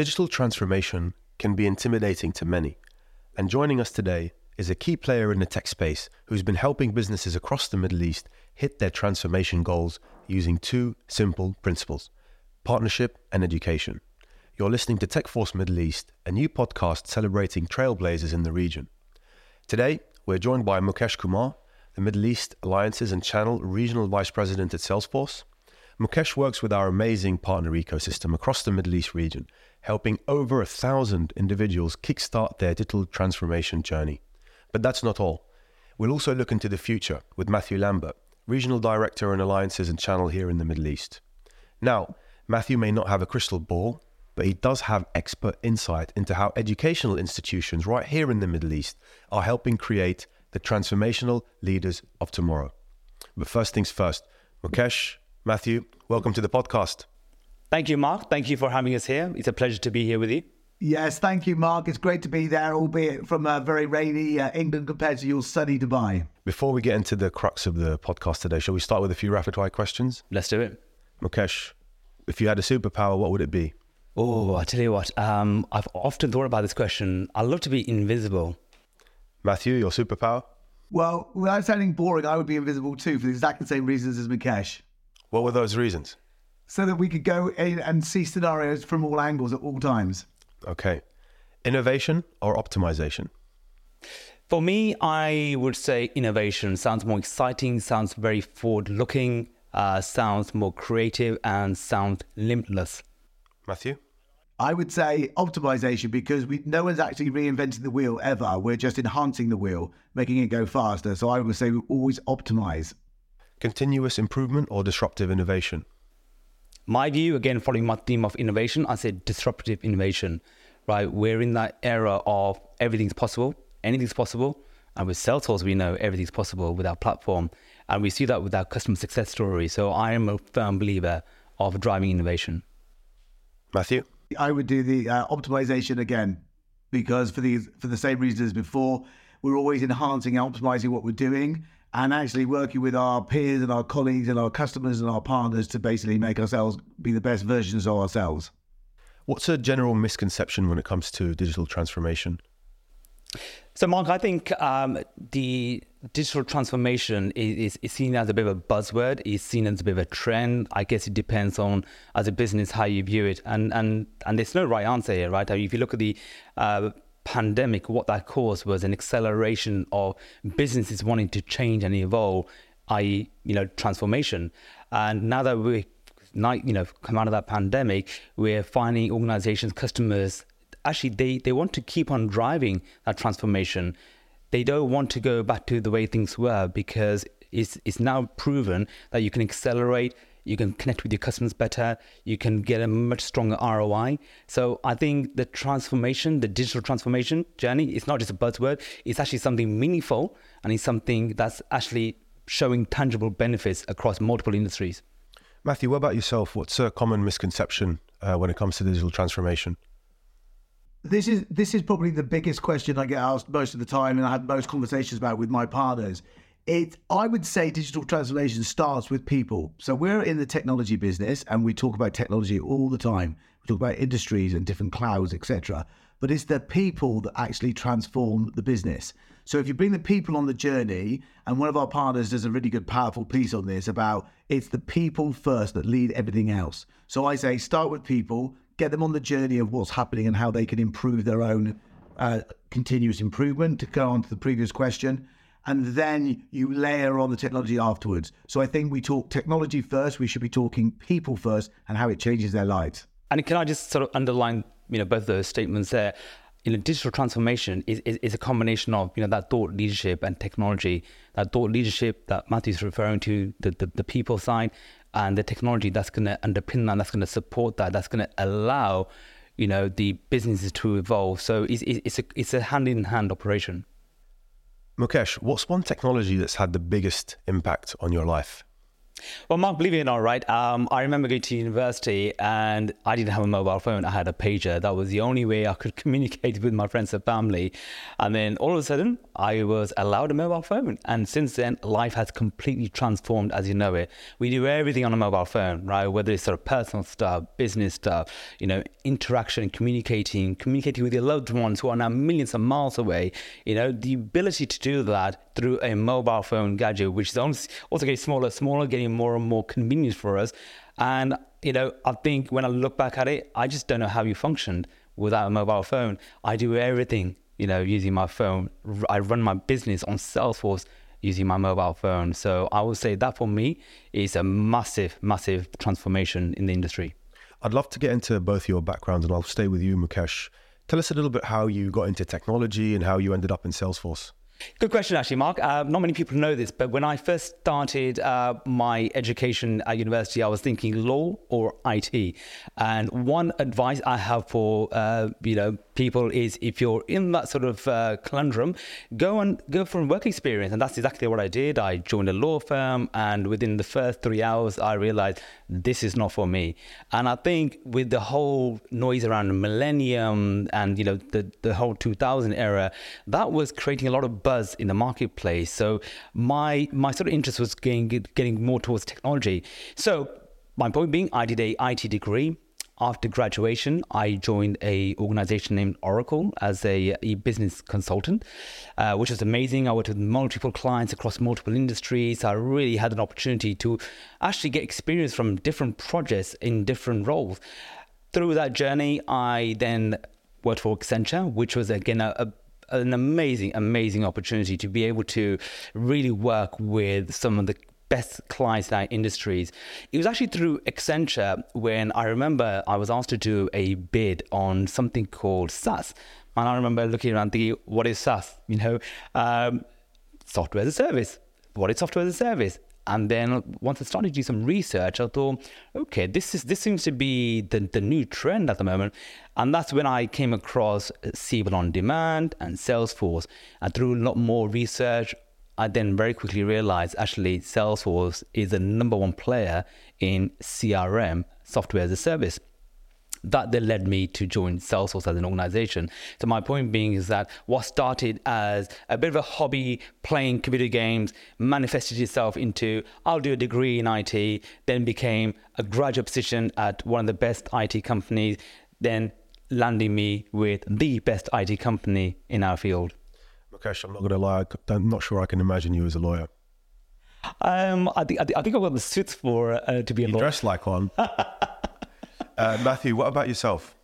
Digital transformation can be intimidating to many, and joining us today is a key player in the tech space who's been helping businesses across the Middle East hit their transformation goals using two simple principles partnership and education. You're listening to TechForce Middle East, a new podcast celebrating trailblazers in the region. Today, we're joined by Mukesh Kumar, the Middle East Alliances and Channel Regional Vice President at Salesforce. Mukesh works with our amazing partner ecosystem across the Middle East region helping over a thousand individuals kickstart their digital transformation journey. But that's not all. We'll also look into the future with Matthew Lambert, Regional Director in Alliances and Channel here in the Middle East. Now, Matthew may not have a crystal ball, but he does have expert insight into how educational institutions right here in the Middle East are helping create the transformational leaders of tomorrow. But first things first, Mukesh, Matthew, welcome to the podcast. Thank you, Mark. Thank you for having us here. It's a pleasure to be here with you. Yes, thank you, Mark. It's great to be there, albeit from a very rainy uh, England compared to your sunny Dubai. Before we get into the crux of the podcast today, shall we start with a few rapid fire questions? Let's do it. Mukesh, if you had a superpower, what would it be? Oh, I tell you what, um, I've often thought about this question. I'd love to be invisible. Matthew, your superpower? Well, without sounding boring, I would be invisible too for the exact same reasons as Mukesh. What were those reasons? So that we could go in and see scenarios from all angles at all times. Okay. Innovation or optimization? For me, I would say innovation sounds more exciting, sounds very forward looking, uh, sounds more creative, and sounds limitless. Matthew? I would say optimization because we, no one's actually reinventing the wheel ever. We're just enhancing the wheel, making it go faster. So I would say we always optimize. Continuous improvement or disruptive innovation? My view, again, following my theme of innovation, I said disruptive innovation, right? We're in that era of everything's possible, anything's possible. And with Salesforce, we know everything's possible with our platform. And we see that with our customer success story. So I am a firm believer of driving innovation. Matthew? I would do the uh, optimization again because for the for the same reasons as before, we're always enhancing and optimizing what we're doing and actually working with our peers and our colleagues and our customers and our partners to basically make ourselves be the best versions of ourselves. What's a general misconception when it comes to digital transformation? So, Mark, I think um, the digital transformation is, is, is, seen as a bit of a buzzword, is seen as a bit of a trend. I guess it depends on, as a business, how you view it. And and and there's no right answer here, right? I mean, if you look at the uh, pandemic, what that caused was an acceleration of businesses wanting to change and evolve, i.e., you know, transformation. And now that we, you know, come out of that pandemic, we're finding organizations, customers, actually they they want to keep on driving that transformation. They don't want to go back to the way things were because it's it's now proven that you can accelerate you can connect with your customers better, you can get a much stronger ROI. So I think the transformation, the digital transformation journey, is not just a buzzword, it's actually something meaningful and it's something that's actually showing tangible benefits across multiple industries. Matthew, what about yourself? What's a common misconception uh, when it comes to digital transformation? This is this is probably the biggest question I get asked most of the time, and I have most conversations about with my partners it i would say digital transformation starts with people. So we're in the technology business and we talk about technology all the time. We talk about industries and different clouds etc but it's the people that actually transform the business. So if you bring the people on the journey and one of our partners does a really good powerful piece on this about it's the people first that lead everything else. So i say start with people get them on the journey of what's happening and how they can improve their own uh, continuous improvement. To go on to the previous question and then you layer on the technology afterwards. So I think we talk technology first, we should be talking people first and how it changes their lives. And can I just sort of underline, you know, both those statements there? You know, digital transformation is, is, is, a combination of, you know, that thought leadership and technology. That thought leadership that Matthew's referring to, the, the, the people side, and the technology that's going to underpin that, that's going to support that, that's going to allow, you know, the businesses to evolve. So it's, it's, a, it's a hand-in-hand operation. Mukesh, what's one technology that's had the biggest impact on your life? Well, Mark, believe it or not, right? Um, I remember going to university and I didn't have a mobile phone. I had a pager. That was the only way I could communicate with my friends and family. And then all of a sudden, I was allowed a mobile phone. And since then, life has completely transformed as you know it. We do everything on a mobile phone, right? Whether it's sort of personal stuff, business stuff, you know, interaction, communicating, communicating with your loved ones who are now millions of miles away. You know, the ability to do that through a mobile phone gadget, which is also getting smaller, smaller, getting more and more convenient for us. And, you know, I think when I look back at it, I just don't know how you functioned without a mobile phone. I do everything you know, using my phone. I run my business on Salesforce using my mobile phone. So I would say that for me is a massive, massive transformation in the industry. I'd love to get into both your backgrounds and I'll stay with you, Mukesh. Tell us a little bit how you got into technology and how you ended up in Salesforce. Good question, actually, Mark. Uh, not many people know this, but when I first started uh, my education at university, I was thinking law or IT. And one advice I have for uh, you know people is if you're in that sort of uh, conundrum, go and go for a work experience. And that's exactly what I did. I joined a law firm, and within the first three hours, I realized this is not for me. And I think with the whole noise around millennium and you know the the whole 2000 era, that was creating a lot of buzz in the marketplace. So my my sort of interest was getting getting more towards technology. So my point being, I did a IT degree after graduation, I joined a organization named Oracle as a, a business consultant, uh, which was amazing. I worked with multiple clients across multiple industries. I really had an opportunity to actually get experience from different projects in different roles. Through that journey, I then worked for Accenture, which was again a, a an amazing, amazing opportunity to be able to really work with some of the best clients in our industries. It was actually through Accenture when I remember I was asked to do a bid on something called SaaS. And I remember looking around thinking, what is SaaS? You know, um, software as a service. What is software as a service? And then once I started to do some research, I thought, okay, this is this seems to be the, the new trend at the moment. And that's when I came across Siebel on Demand and Salesforce. And through a lot more research, I then very quickly realized actually Salesforce is the number one player in CRM, software as a service. That then led me to join Salesforce as an organization. So my point being is that what started as a bit of a hobby playing computer games manifested itself into I'll do a degree in IT, then became a graduate position at one of the best IT companies, then landing me with the best IT company in our field. Mukesh, I'm not going to lie. I'm not sure I can imagine you as a lawyer. Um, I think I, think I've got the suits for uh, to be a you lawyer. Dress like one. uh, Matthew, what about yourself?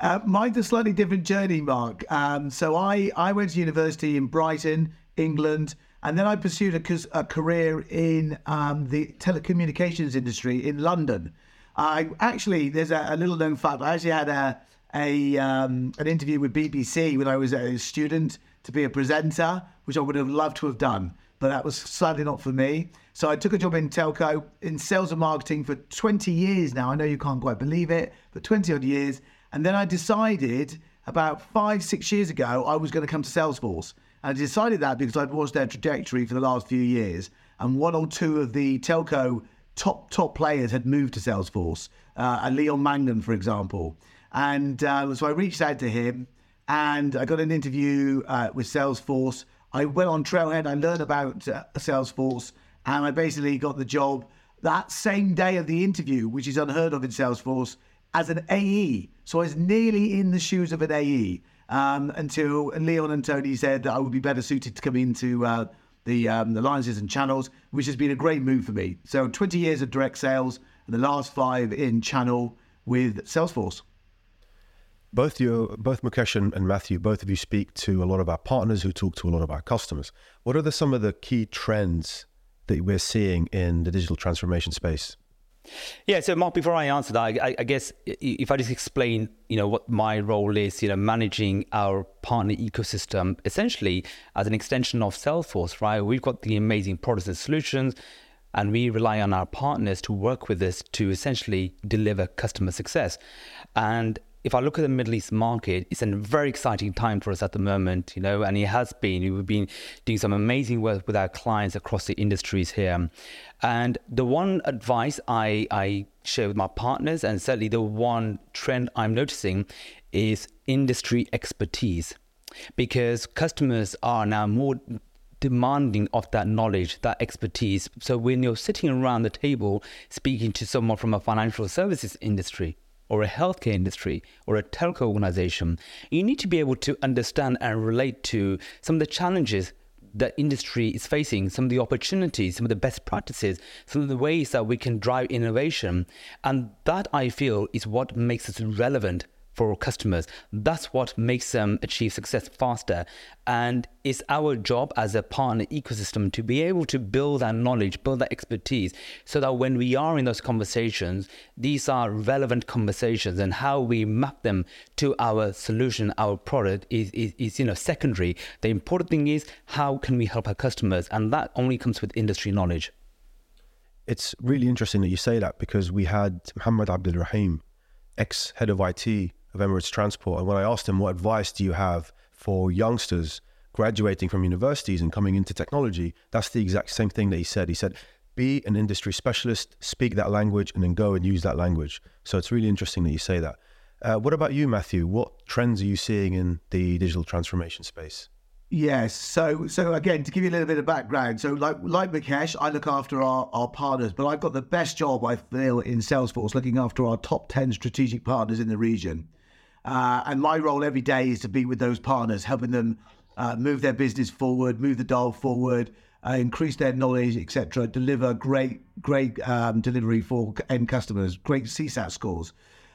Uh, mine's a slightly different journey, Mark. Um, so I, I went to university in Brighton, England, and then I pursued a, a career in um, the telecommunications industry in London. I actually, there's a, a little known fact. I actually had a a um, an interview with BBC when I was a student to be a presenter, which I would have loved to have done, but that was sadly not for me. So I took a job in telco in sales and marketing for 20 years now. I know you can't quite believe it, but 20 odd years. And then I decided about five, six years ago, I was going to come to Salesforce. And I decided that because I'd watched their trajectory for the last few years. And one or two of the telco top, top players had moved to Salesforce. Uh, Leon Mangan, for example. And uh, so I reached out to him and I got an interview uh, with Salesforce. I went on Trailhead, I learned about uh, Salesforce, and I basically got the job that same day of the interview, which is unheard of in Salesforce, as an AE. So I was nearly in the shoes of an AE um, until Leon and Tony said that I would be better suited to come into uh, the um, the alliances and channels, which has been a great move for me. So 20 years of direct sales and the last five in channel with Salesforce both you, both Mukesh and, and, Matthew, both of you speak to a lot of our partners who talk to a lot of our customers. What are the, some of the key trends that we're seeing in the digital transformation space? Yeah, so Mark, before I answer that, I, I, guess if I just explain, you know, what my role is, you know, managing our partner ecosystem, essentially as an extension of Salesforce, right? We've got the amazing products and solutions, and we rely on our partners to work with us to essentially deliver customer success. And if I look at the Middle East market, it's a very exciting time for us at the moment, you know, and it has been. We've been doing some amazing work with our clients across the industries here. And the one advice I, I share with my partners, and certainly the one trend I'm noticing, is industry expertise. because customers are now more demanding of that knowledge, that expertise. So when you're sitting around the table speaking to someone from a financial services industry, or a healthcare industry or a telco organization, you need to be able to understand and relate to some of the challenges that industry is facing, some of the opportunities, some of the best practices, some of the ways that we can drive innovation. And that I feel is what makes us relevant for customers. That's what makes them achieve success faster. And it's our job as a partner ecosystem to be able to build that knowledge, build that expertise, so that when we are in those conversations, these are relevant conversations and how we map them to our solution, our product is, is, is you know secondary. The important thing is how can we help our customers? And that only comes with industry knowledge. It's really interesting that you say that because we had Muhammad Abdul Rahim, ex head of IT of Emirates Transport. And when I asked him, what advice do you have for youngsters graduating from universities and coming into technology? That's the exact same thing that he said. He said, be an industry specialist, speak that language, and then go and use that language. So it's really interesting that you say that. Uh, what about you, Matthew? What trends are you seeing in the digital transformation space? Yes. So so again, to give you a little bit of background, so like like Mukesh, I look after our, our partners, but I've got the best job I feel in Salesforce, looking after our top 10 strategic partners in the region. Uh, and my role every day is to be with those partners, helping them uh, move their business forward, move the dial forward, uh, increase their knowledge, etc. Deliver great, great um, delivery for end customers, great CSAT scores.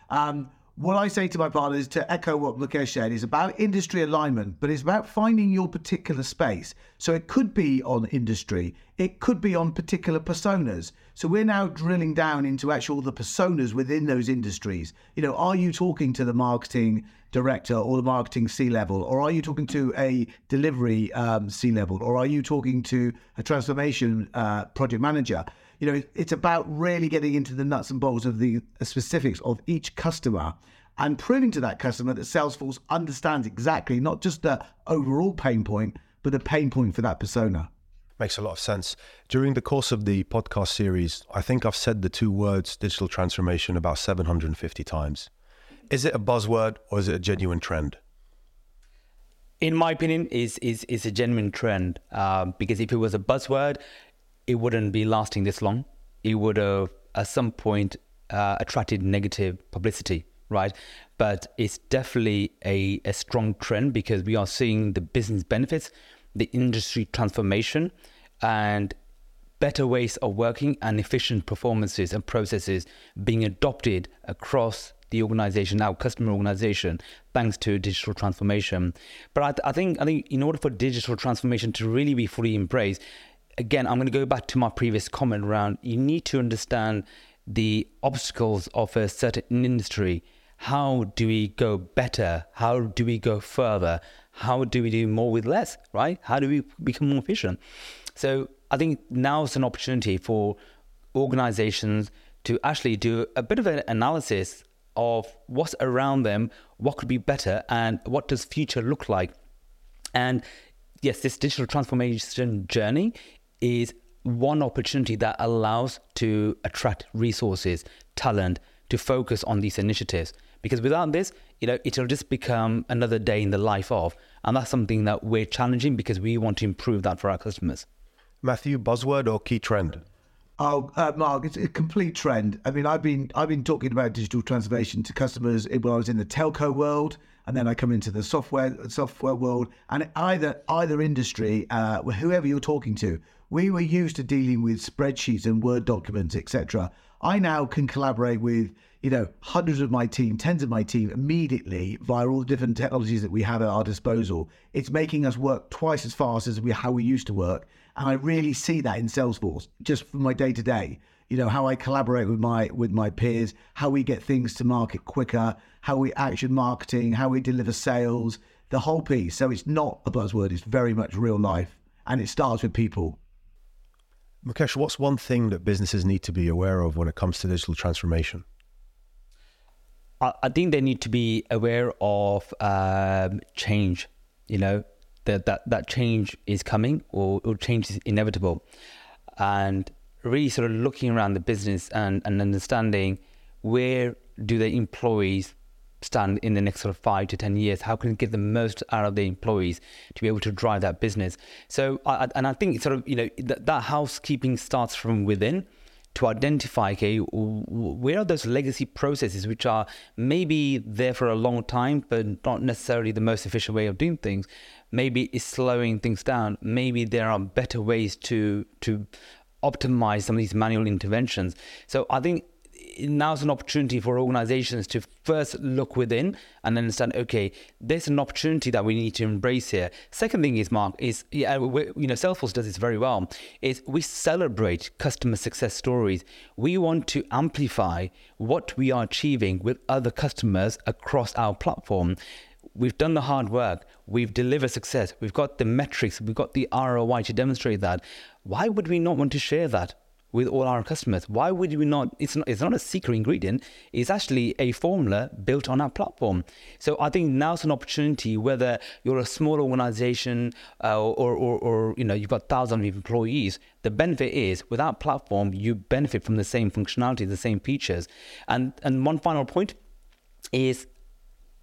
Um, what I say to my partners to echo what Mukesh said is about industry alignment, but it's about finding your particular space. So it could be on industry, it could be on particular personas. So we're now drilling down into actual the personas within those industries. You know, are you talking to the marketing director or the marketing C level, or are you talking to a delivery um, C level, or are you talking to a transformation uh, project manager? You know, it's about really getting into the nuts and bolts of the specifics of each customer and proving to that customer that Salesforce understands exactly not just the overall pain point, but the pain point for that persona. Makes a lot of sense. During the course of the podcast series, I think I've said the two words digital transformation about 750 times. Is it a buzzword or is it a genuine trend? In my opinion, is is is a genuine trend um, because if it was a buzzword, it wouldn't be lasting this long. It would have at some point uh, attracted negative publicity, right? But it's definitely a, a strong trend because we are seeing the business benefits, the industry transformation, and better ways of working and efficient performances and processes being adopted across the organization, our customer organization, thanks to digital transformation. But I, th- I, think I think in order for digital transformation to really be fully embraced, again, I'm going to go back to my previous comment around you need to understand the obstacles of a certain industry. How do we go better? How do we go further? How do we do more with less, right? How do we become more efficient? So I think now is an opportunity for organizations to actually do a bit of an analysis of what's around them, what could be better, and what does future look like. And yes, this digital transformation journey is one opportunity that allows to attract resources, talent to focus on these initiatives. Because without this, you know, it'll just become another day in the life of, and that's something that we're challenging because we want to improve that for our customers. Matthew, buzzword or key trend? Oh, uh, Mark, it's a complete trend. I mean, I've been I've been talking about digital transformation to customers when I was in the telco world, and then I come into the software software world, and either either industry, uh, whoever you're talking to, we were used to dealing with spreadsheets and Word documents, etc. I now can collaborate with, you know, hundreds of my team, tens of my team immediately via all the different technologies that we have at our disposal. It's making us work twice as fast as we how we used to work. And I really see that in Salesforce, just from my day to day. You know, how I collaborate with my with my peers, how we get things to market quicker, how we action marketing, how we deliver sales, the whole piece. So it's not a buzzword, it's very much real life. And it starts with people. Mukesh, what's one thing that businesses need to be aware of when it comes to digital transformation? I think they need to be aware of um, change. You know that that that change is coming, or, or change is inevitable, and really sort of looking around the business and, and understanding where do the employees stand in the next sort of five to 10 years? How can we get the most out of the employees to be able to drive that business? So, I, and I think sort of, you know, that, that housekeeping starts from within to identify, okay, where are those legacy processes which are maybe there for a long time, but not necessarily the most efficient way of doing things? Maybe it's slowing things down. Maybe there are better ways to to optimize some of these manual interventions. So I think now's an opportunity for organizations to first look within and understand okay there's an opportunity that we need to embrace here. Second thing is mark is yeah uh, you know salesforce does this very well is we celebrate customer success stories. We want to amplify what we are achieving with other customers across our platform. We've done the hard work. We've delivered success. We've got the metrics. We've got the roi to demonstrate that. Why would we not want to share that with all our customers. Why would we not? It's not, it's not a secret ingredient. It's actually a formula built on our platform. So I think now's an opportunity. Whether you're a small organization uh, or, or, or you know you've got thousands of employees, the benefit is with our platform you benefit from the same functionality, the same features. And and one final point is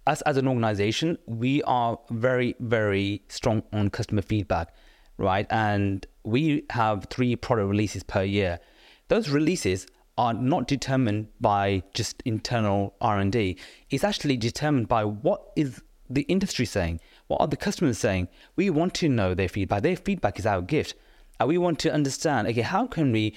us as an organization, we are very very strong on customer feedback right? And we have three product releases per year. Those releases are not determined by just internal R&D. It's actually determined by what is the industry saying? What are the customers saying? We want to know their feedback. Their feedback is our gift. And we want to understand, okay, how can we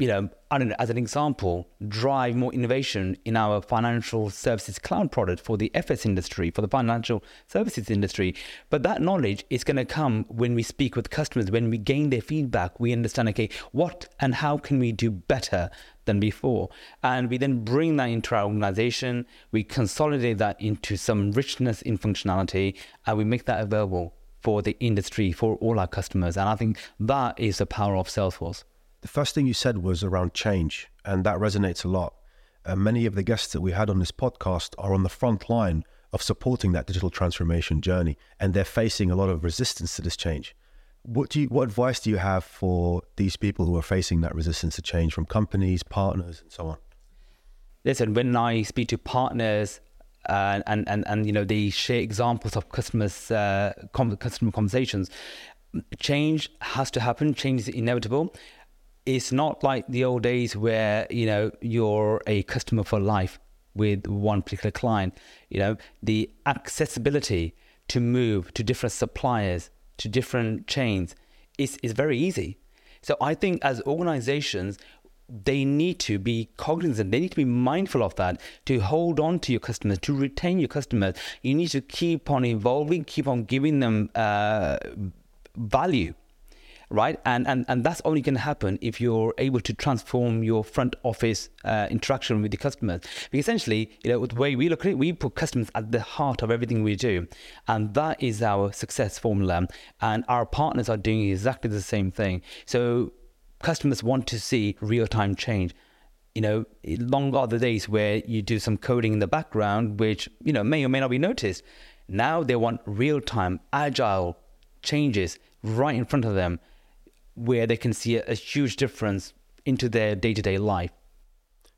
you know, I don't know, as an example, drive more innovation in our financial services cloud product for the FS industry, for the financial services industry. But that knowledge is going to come when we speak with customers, when we gain their feedback, we understand, okay, what and how can we do better than before? And we then bring that into our organization, we consolidate that into some richness in functionality, and we make that available for the industry, for all our customers. And I think that is the power of Salesforce. The first thing you said was around change, and that resonates a lot. Many of the guests that we had on this podcast are on the front line of supporting that digital transformation journey, and they're facing a lot of resistance to this change. What do you, what advice do you have for these people who are facing that resistance to change from companies, partners, and so on? Listen, when I speak to partners uh, and and and you know they share examples of customers uh, customer conversations, change has to happen. Change is inevitable it's not like the old days where you know you're a customer for life with one particular client. You know the accessibility to move to different suppliers to different chains is, is very easy. So i think as organizations they need to be cognizant they need to be mindful of that to hold on to your customers to retain your customers. You need to keep on evolving keep on giving them uh, value right? And and and that's only going to happen if you're able to transform your front office uh, interaction with the customers. Because essentially, you know, the way we look at it, we put customers at the heart of everything we do, and that is our success formula. And our partners are doing exactly the same thing. So customers want to see real time change you know, long are the days where you do some coding in the background, which, you know, may or may not be noticed. Now they want real time, agile changes right in front of them where they can see a, a huge difference into their day to day life.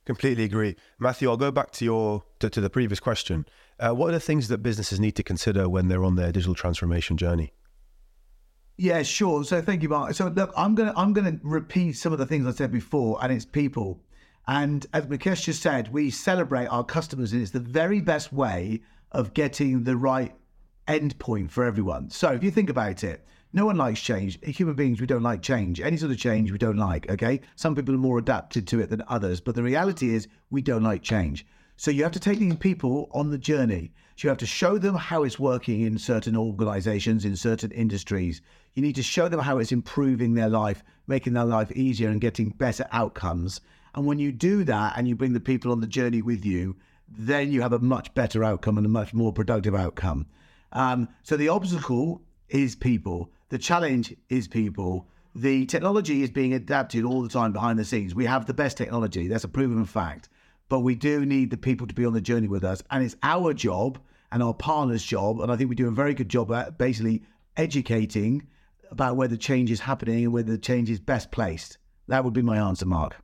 Completely agree, Matthew. I'll go back to your to, to the previous question. Uh, what are the things that businesses need to consider when they're on their digital transformation journey? Yeah, sure. So thank you, Mark. So look, I'm gonna I'm gonna repeat some of the things I said before, and it's people. And as Mukesh just said, we celebrate our customers, and it's the very best way of getting the right endpoint for everyone. So if you think about it, no one likes change. Human beings, we don't like change. Any sort of change we don't like, okay? Some people are more adapted to it than others, but the reality is we don't like change. So you have to take these people on the journey. So you have to show them how it's working in certain organizations, in certain industries. You need to show them how it's improving their life, making their life easier and getting better outcomes. And when you do that and you bring the people on the journey with you, then you have a much better outcome and a much more productive outcome. Um, so the obstacle is people. The challenge is people. The technology is being adapted all the time behind the scenes. We have the best technology, that's a proven fact. But we do need the people to be on the journey with us. And it's our job and our partner's job. And I think we do a very good job at basically educating about where the change is happening and where the change is best placed. That would be my answer, Mark.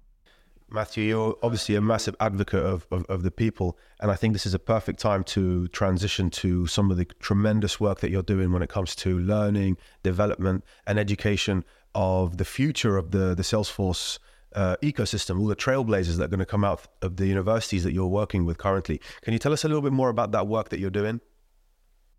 Matthew, you're obviously a massive advocate of, of, of, the people. And I think this is a perfect time to transition to some of the tremendous work that you're doing when it comes to learning, development, and education of the future of the, the Salesforce uh, ecosystem, all the trailblazers that are going to come out of the universities that you're working with currently. Can you tell us a little bit more about that work that you're doing?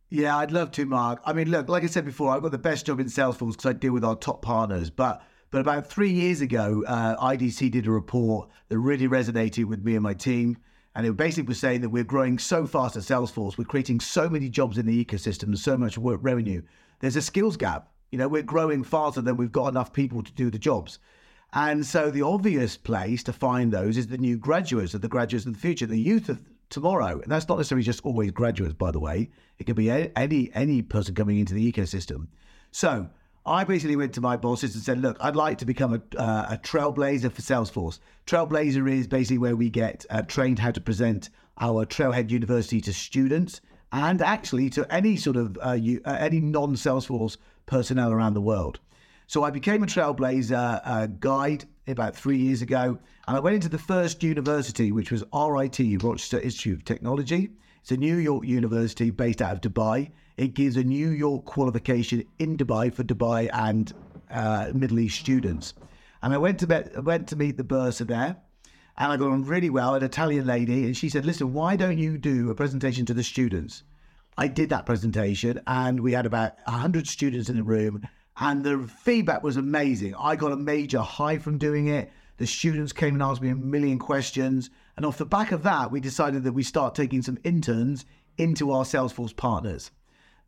Yeah, I'd love to, Mark. I mean, look, like I said before, I've got the best job in Salesforce because I deal with our top partners. But but about three years ago, uh, IDC did a report that really resonated with me and my team. And it basically was saying that we're growing so fast at Salesforce, we're creating so many jobs in the ecosystem and so much work revenue. There's a skills gap. You know, we're growing faster than we've got enough people to do the jobs. And so the obvious place to find those is the new graduates of the graduates of the future, the youth of tomorrow. And that's not necessarily just always graduates, by the way. It could be any any person coming into the ecosystem. So I basically went to my bosses and said, look, I'd like to become a, uh, a trailblazer for Salesforce. Trailblazer is basically where we get uh, trained how to present our Trailhead University to students and actually to any sort of uh, you, uh, any non-Salesforce personnel around the world. So I became a Trailblazer uh, guide about three years ago, and I went into the first university, which was RIT, Rochester Institute of Technology. It's a New York university based out of Dubai. It gives a New York qualification in Dubai for Dubai and uh, Middle East students. And I went to be- went to meet the bursar there, and I got on really well. An Italian lady, and she said, "Listen, why don't you do a presentation to the students?" I did that presentation, and we had about hundred students in the room, and the feedback was amazing. I got a major high from doing it. The students came and asked me a million questions, and off the back of that, we decided that we start taking some interns into our Salesforce partners.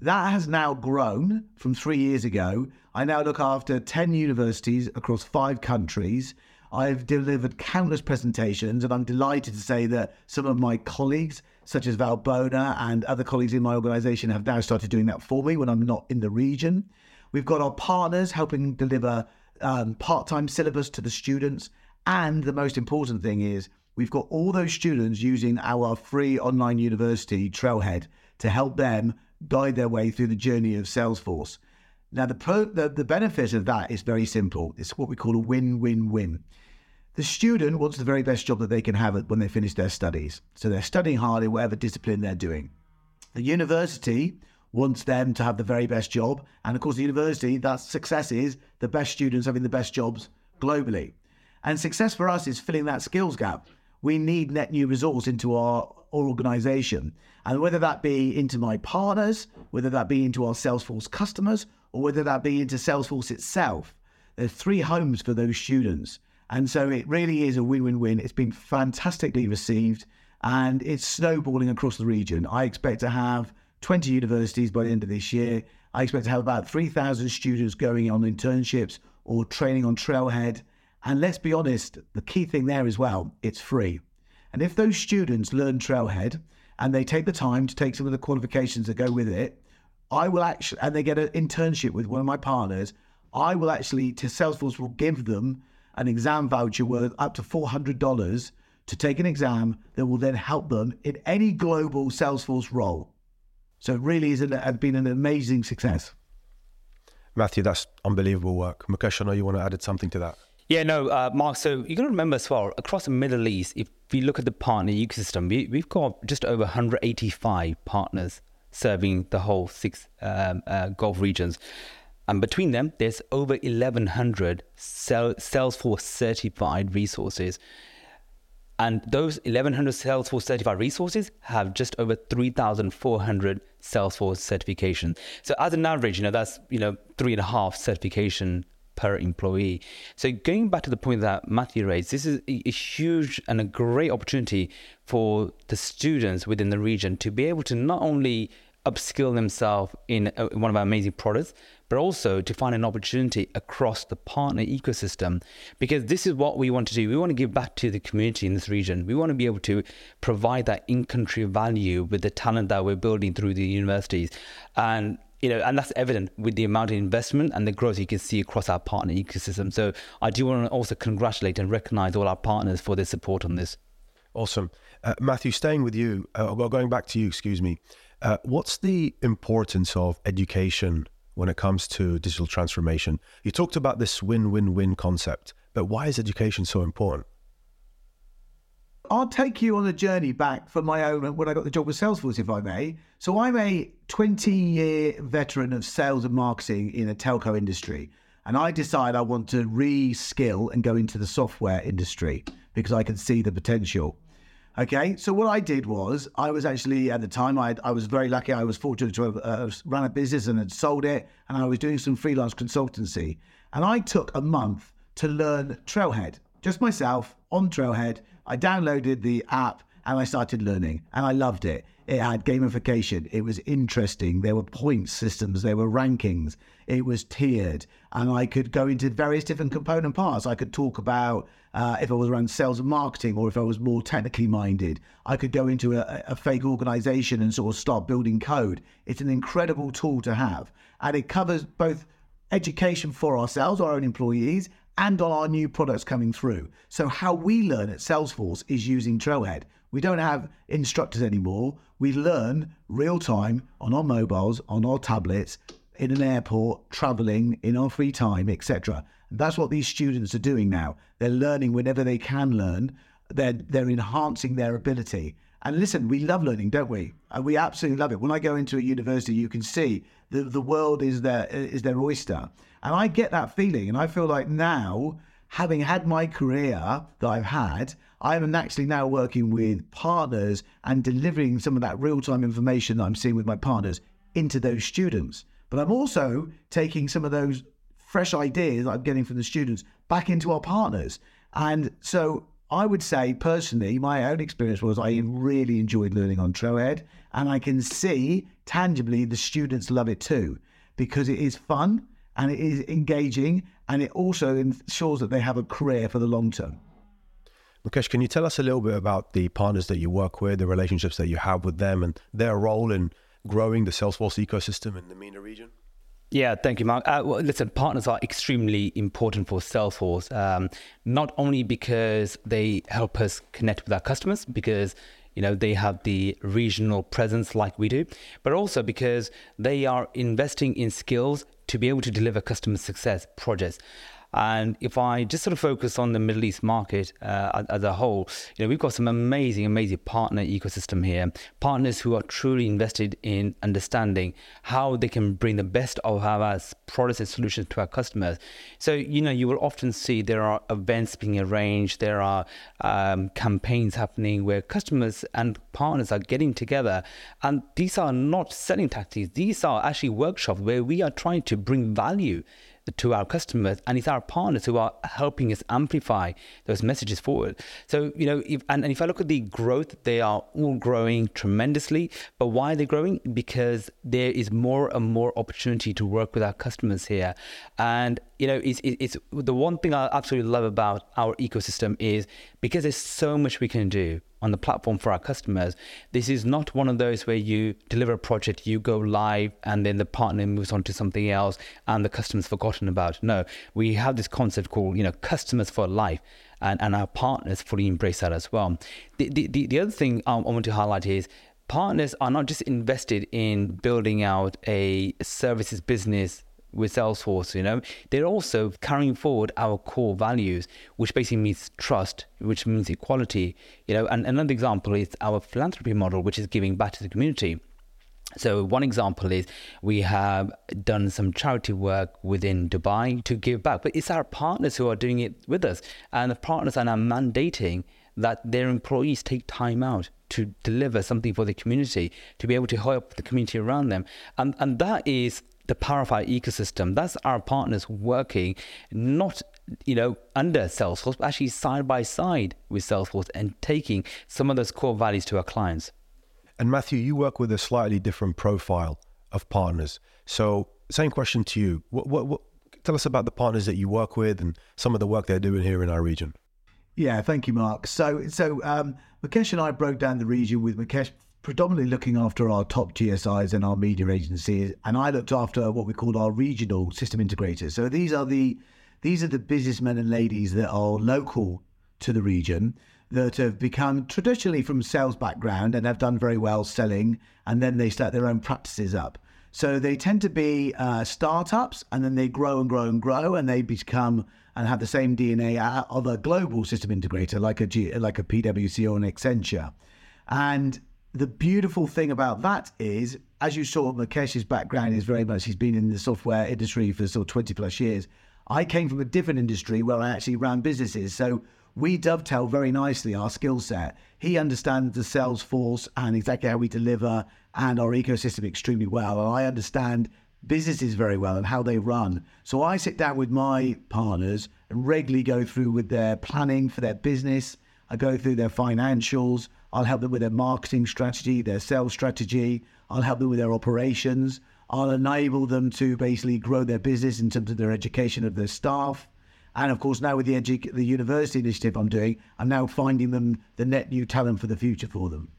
That has now grown from three years ago. I now look after 10 universities across five countries. I've delivered countless presentations, and I'm delighted to say that some of my colleagues, such as Val Bona and other colleagues in my organization, have now started doing that for me when I'm not in the region. We've got our partners helping deliver um, part time syllabus to the students. And the most important thing is, we've got all those students using our free online university, Trailhead, to help them guide their way through the journey of Salesforce. Now, the, pro, the, the benefit of that is very simple. It's what we call a win win win. The student wants the very best job that they can have when they finish their studies. So they're studying hard in whatever discipline they're doing. The university wants them to have the very best job. And of course, the university, that success is the best students having the best jobs globally. And success for us is filling that skills gap. We need net new resource into our organization. And whether that be into my partners, whether that be into our Salesforce customers, or whether that be into Salesforce itself, there's three homes for those students. And so it really is a win win win. It's been fantastically received and it's snowballing across the region. I expect to have 20 universities by the end of this year. I expect to have about 3,000 students going on internships or training on Trailhead. And let's be honest, the key thing there as well, it's free. And if those students learn Trailhead and they take the time to take some of the qualifications that go with it, I will actually, and they get an internship with one of my partners, I will actually, to Salesforce will give them an exam voucher worth up to $400 to take an exam that will then help them in any global Salesforce role. So it really an, been an amazing success. Matthew, that's unbelievable work. Mukesh, I know you want to add something to that. Yeah, no, uh, Mark. So you got to remember as well, across the Middle East, if we look at the partner ecosystem, we, we've got just over 185 partners serving the whole six um, uh, Gulf regions. And between them, there's over 1,100 Salesforce certified resources. And those 1,100 Salesforce certified resources have just over 3,400 Salesforce certifications. So as an average, you know, that's, you know, three and a half certification per employee. So going back to the point that Matthew raised, this is a, huge and a great opportunity for the students within the region to be able to not only upskill themselves in, uh, one of our amazing products, but also to find an opportunity across the partner ecosystem. Because this is what we want to do. We want to give back to the community in this region. We want to be able to provide that in country value with the talent that we're building through the universities. And you know, and that's evident with the amount of investment and the growth you can see across our partner ecosystem. So I do want to also congratulate and recognize all our partners for their support on this. Awesome. Uh, Matthew, staying with you, uh, well, going back to you, excuse me, uh, what's the importance of education when it comes to digital transformation? You talked about this win win win concept, but why is education so important? I'll take you on a journey back from my own when I got the job with Salesforce, if I may. So I'm a 20 year veteran of sales and marketing in a telco industry. And I decide I want to re-skill and go into the software industry because I can see the potential. Okay, so what I did was I was actually at the time I, I was very lucky. I was fortunate to have uh, run a business and had sold it, and I was doing some freelance consultancy. And I took a month to learn Trailhead, just myself on Trailhead. I downloaded the app and I started learning, and I loved it. It had gamification. It was interesting. There were point systems. There were rankings. It was tiered, and I could go into various different component parts. I could talk about uh, if I was around sales and marketing, or if I was more technically minded. I could go into a, a fake organization and sort of start building code. It's an incredible tool to have, and it covers both education for ourselves, our own employees, and on our new products coming through. So, how we learn at Salesforce is using Trailhead. We don't have instructors anymore. We learn real time on our mobiles, on our tablets, in an airport, traveling, in our free time, etc. That's what these students are doing now. They're learning whenever they can learn. They're, they're enhancing their ability. And listen, we love learning, don't we? And we absolutely love it. When I go into a university, you can see the, the world is their, is their oyster. And I get that feeling. And I feel like now, having had my career that I've had, I'm actually now working with partners and delivering some of that real time information that I'm seeing with my partners into those students. But I'm also taking some of those fresh ideas that I'm getting from the students back into our partners. And so I would say personally, my own experience was I really enjoyed learning on Trailhead, and I can see tangibly the students love it too because it is fun and it is engaging and it also ensures that they have a career for the long term. Mukesh, can you tell us a little bit about the partners that you work with, the relationships that you have with them, and their role in growing the Salesforce ecosystem in the MENA region? Yeah, thank you, Mark. Uh, well, listen, partners are extremely important for Salesforce, um, not only because they help us connect with our customers, because you know they have the regional presence like we do, but also because they are investing in skills to be able to deliver customer success projects. And if I just sort of focus on the Middle East market uh, as a whole, you know, we've got some amazing, amazing partner ecosystem here. Partners who are truly invested in understanding how they can bring the best of our products and solutions to our customers. So, you know, you will often see there are events being arranged, there are um, campaigns happening where customers and partners are getting together. And these are not selling tactics, these are actually workshops where we are trying to bring value to our customers and it's our partners who are helping us amplify those messages forward. So you know if, and, and if i look at the growth they are all growing tremendously. But why are they growing? Because there is more and more opportunity to work with our customers here. And you know it's, it's the one thing i absolutely love about our ecosystem is because there's so much we can do on the platform for our customers. This is not one of those where you deliver a project, you go live, and then the partner moves on to something else and the customer's forgotten about. No, we have this concept called, you know, customers for life. And, and our partners fully embrace that as well. The, the, the other thing um, I want to highlight is partners are not just invested in building out a services business with Salesforce, you know, they're also carrying forward our core values, which basically means trust, which means equality, you know. And another example is our philanthropy model, which is giving back to the community. So one example is we have done some charity work within Dubai to give back, but it's our partners who are doing it with us, and the partners are now mandating that their employees take time out to deliver something for the community, to be able to help the community around them, and and that is the power of our ecosystem. That's our partners working not you know under Salesforce, but actually side by side with Salesforce and taking some of those core values to our clients. And Matthew, you work with a slightly different profile of partners. So, same question to you. What, what, what, tell us about the partners that you work with and some of the work they're doing here in our region. Yeah, thank you, Mark. So, so um, Mukesh and I broke down the region with Mukesh predominantly looking after our top GSIs and our media agencies, and I looked after what we called our regional system integrators. So these are the these are the businessmen and ladies that are local to the region that have become traditionally from sales background and have done very well selling, and then they start their own practices up. So they tend to be uh, startups, and then they grow and grow and grow, and they become and have the same DNA of a global system integrator like a G, like a PwC or an Accenture. And the beautiful thing about that is, as you saw, Mukesh's background is very much he's been in the software industry for sort of 20 plus years. I came from a different industry where I actually ran businesses. So we dovetail very nicely our skill set. He understands the Salesforce and exactly how we deliver and our ecosystem extremely well. And I understand businesses very well and how they run. So I sit down with my partners and regularly go through with their planning for their business. I go through their financials. I'll help them with their marketing strategy, their sales strategy. I'll help them with their operations. I'll enable them to basically grow their business in terms of their education of their staff. And of course, now with the edu- the university initiative I'm doing, I'm now finding them the net new talent for the future for them.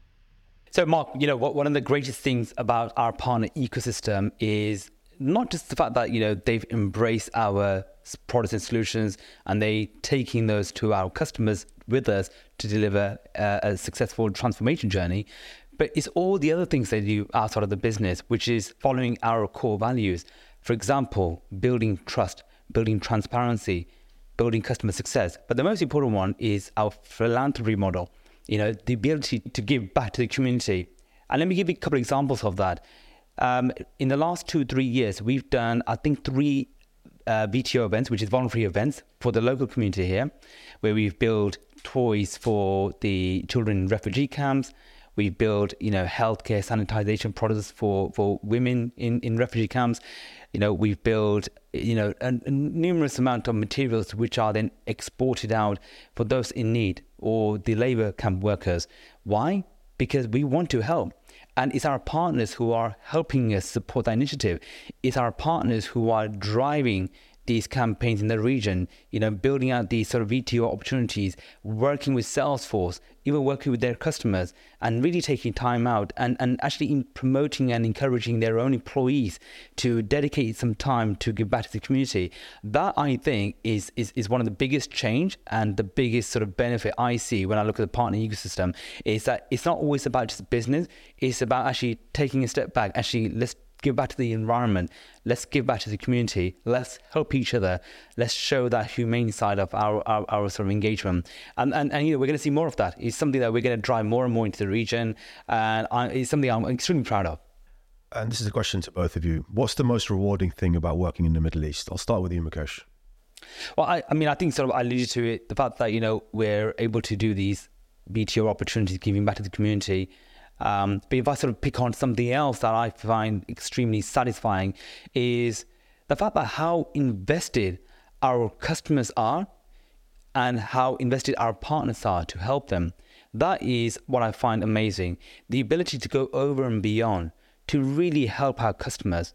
So, Mark, you know, one of the greatest things about our partner ecosystem is not just the fact that you know they've embraced our products and solutions and they taking those to our customers with us to deliver a, a successful transformation journey, but it's all the other things they do outside of the business, which is following our core values. For example, building trust, building transparency, building customer success. But the most important one is our philanthropy model, you know, the ability to give back to the community. And let me give you a couple of examples of that. Um, in the last two, three years, we've done, I think, three uh, VTO events, which is voluntary events for the local community here, where we've built toys for the children in refugee camps. We've built, you know, healthcare sanitization products for, for women in, in refugee camps. You know, we've built, you know, a, a numerous amount of materials which are then exported out for those in need or the labor camp workers. Why? Because we want to help. And it's our partners who are helping us support that initiative. It's our partners who are driving these campaigns in the region, you know, building out these sort of VTO opportunities, working with Salesforce, even working with their customers, and really taking time out and, and actually promoting and encouraging their own employees to dedicate some time to give back to the community. That I think is is, is one of the biggest change and the biggest sort of benefit I see when I look at the partner ecosystem is that it's not always about just business, it's about actually taking a step back, actually let's give back to the environment. Let's give back to the community. Let's help each other. Let's show that humane side of our, our, our sort of engagement. And, and, and, you know, we're going to see more of that. It's something that we're going to drive more and more into the region. And I, it's something I'm extremely proud of. And this is a question to both of you. What's the most rewarding thing about working in the Middle East? I'll start with you, Mukesh. Well, I, I mean, I think sort of I alluded to it, the fact that, you know, we're able to do these VTO opportunities, giving back to the community, um, but if I sort of pick on something else that I find extremely satisfying, is the fact that how invested our customers are and how invested our partners are to help them. That is what I find amazing. The ability to go over and beyond to really help our customers.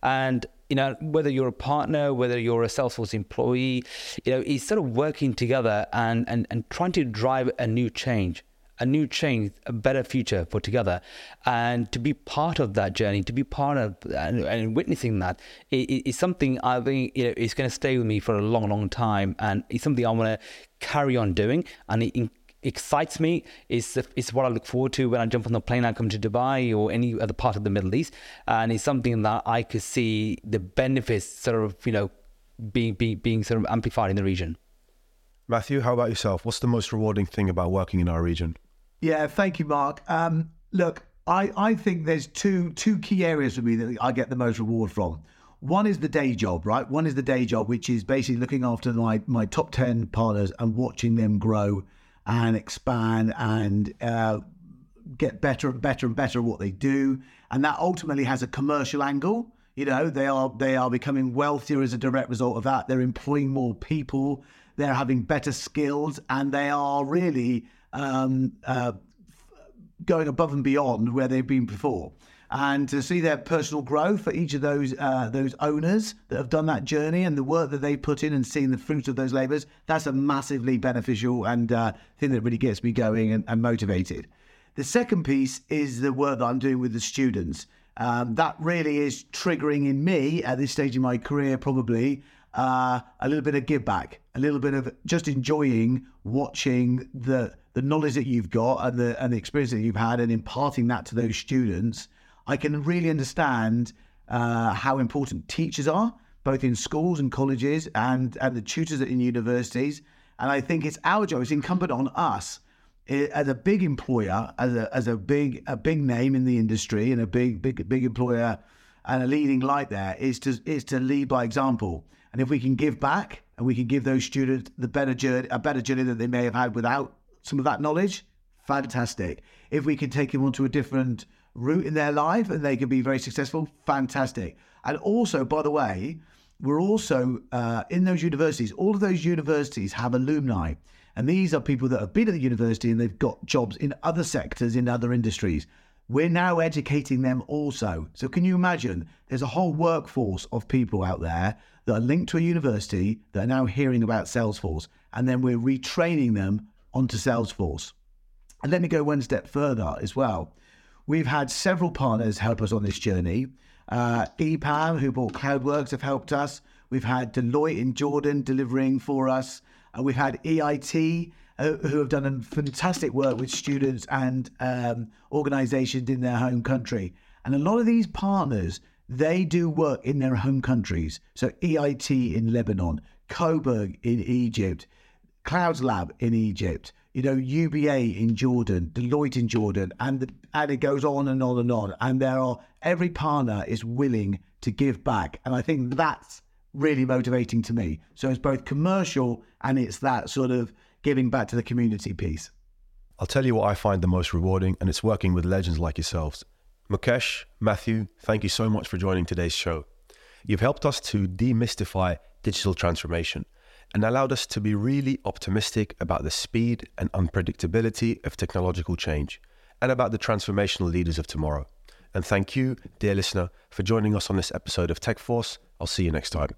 And you know, whether you're a partner, whether you're a Salesforce employee, you know, it's sort of working together and, and, and trying to drive a new change a new change, a better future for together. And to be part of that journey, to be part of and, and witnessing that is something I think you know is going to stay with me for a long, long time, and it's something I want to carry on doing. And it excites me. It's it's what I look forward to when I jump on the plane. I come to Dubai or any other part of the Middle East, and it's something that I could see the benefits sort of you know being being being sort of amplified in the region. Matthew, how about yourself? What's the most rewarding thing about working in our region? Yeah, thank you, Mark. Um, look, I, I think there's two two key areas for me that I get the most reward from. One is the day job, right? One is the day job, which is basically looking after my my top ten partners and watching them grow and expand and uh, get better and better and better at what they do, and that ultimately has a commercial angle. You know, they are they are becoming wealthier as a direct result of that. They're employing more people. They're having better skills, and they are really um, uh, going above and beyond where they've been before. And to see their personal growth for each of those uh, those owners that have done that journey and the work that they put in and seeing the fruit of those labours, that's a massively beneficial and uh, thing that really gets me going and, and, motivated. The second piece is the work that I'm doing with the students. Um, that really is triggering in me at this stage in my career, probably uh, a little bit of give back, a little bit of just enjoying watching the the knowledge that you've got and the and the experience that you've had and imparting that to those students, I can really understand uh, how important teachers are, both in schools and colleges and, and the tutors in universities. And I think it's our job, it's incumbent on us as a big employer, as a, as a big a big name in the industry and a big big big employer and a leading light there is to is to lead by example. And if we can give back and we can give those students the better journey, a better journey that they may have had without some of that knowledge, fantastic. If we can take them onto a different route in their life and they can be very successful, fantastic. And also, by the way, we're also uh, in those universities, all of those universities have alumni. And these are people that have been at the university and they've got jobs in other sectors, in other industries. We're now educating them also. So, can you imagine? There's a whole workforce of people out there that are linked to a university that are now hearing about Salesforce, and then we're retraining them onto Salesforce. And let me go one step further as well. We've had several partners help us on this journey. Uh, EPAM, who bought CloudWorks, have helped us. We've had Deloitte in Jordan delivering for us. Uh, we've had EIT, uh, who have done a fantastic work with students and um, organizations in their home country. And a lot of these partners, they do work in their home countries. So EIT in Lebanon, Coburg in Egypt, Clouds Lab in Egypt, you know, UBA in Jordan, Deloitte in Jordan, and the, and it goes on and on and on. And there are every partner is willing to give back, and I think that's really motivating to me. So it's both commercial and it's that sort of giving back to the community piece. I'll tell you what I find the most rewarding, and it's working with legends like yourselves. Mukesh, Matthew, thank you so much for joining today's show. You've helped us to demystify digital transformation and allowed us to be really optimistic about the speed and unpredictability of technological change and about the transformational leaders of tomorrow. And thank you, dear listener, for joining us on this episode of Techforce. I'll see you next time.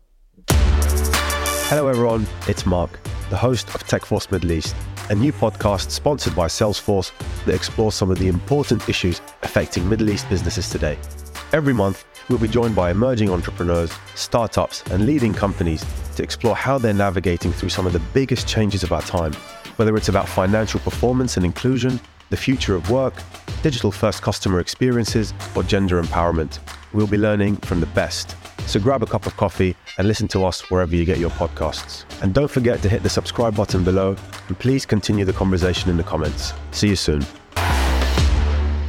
Hello, everyone. It's Mark, the host of Techforce Middle East, a new podcast sponsored by Salesforce that explores some of the important issues affecting Middle East businesses today. Every month, we'll be joined by emerging entrepreneurs, startups, and leading companies to explore how they're navigating through some of the biggest changes of our time, whether it's about financial performance and inclusion, the future of work, digital first customer experiences, or gender empowerment. We'll be learning from the best. So grab a cup of coffee and listen to us wherever you get your podcasts. And don't forget to hit the subscribe button below and please continue the conversation in the comments. See you soon.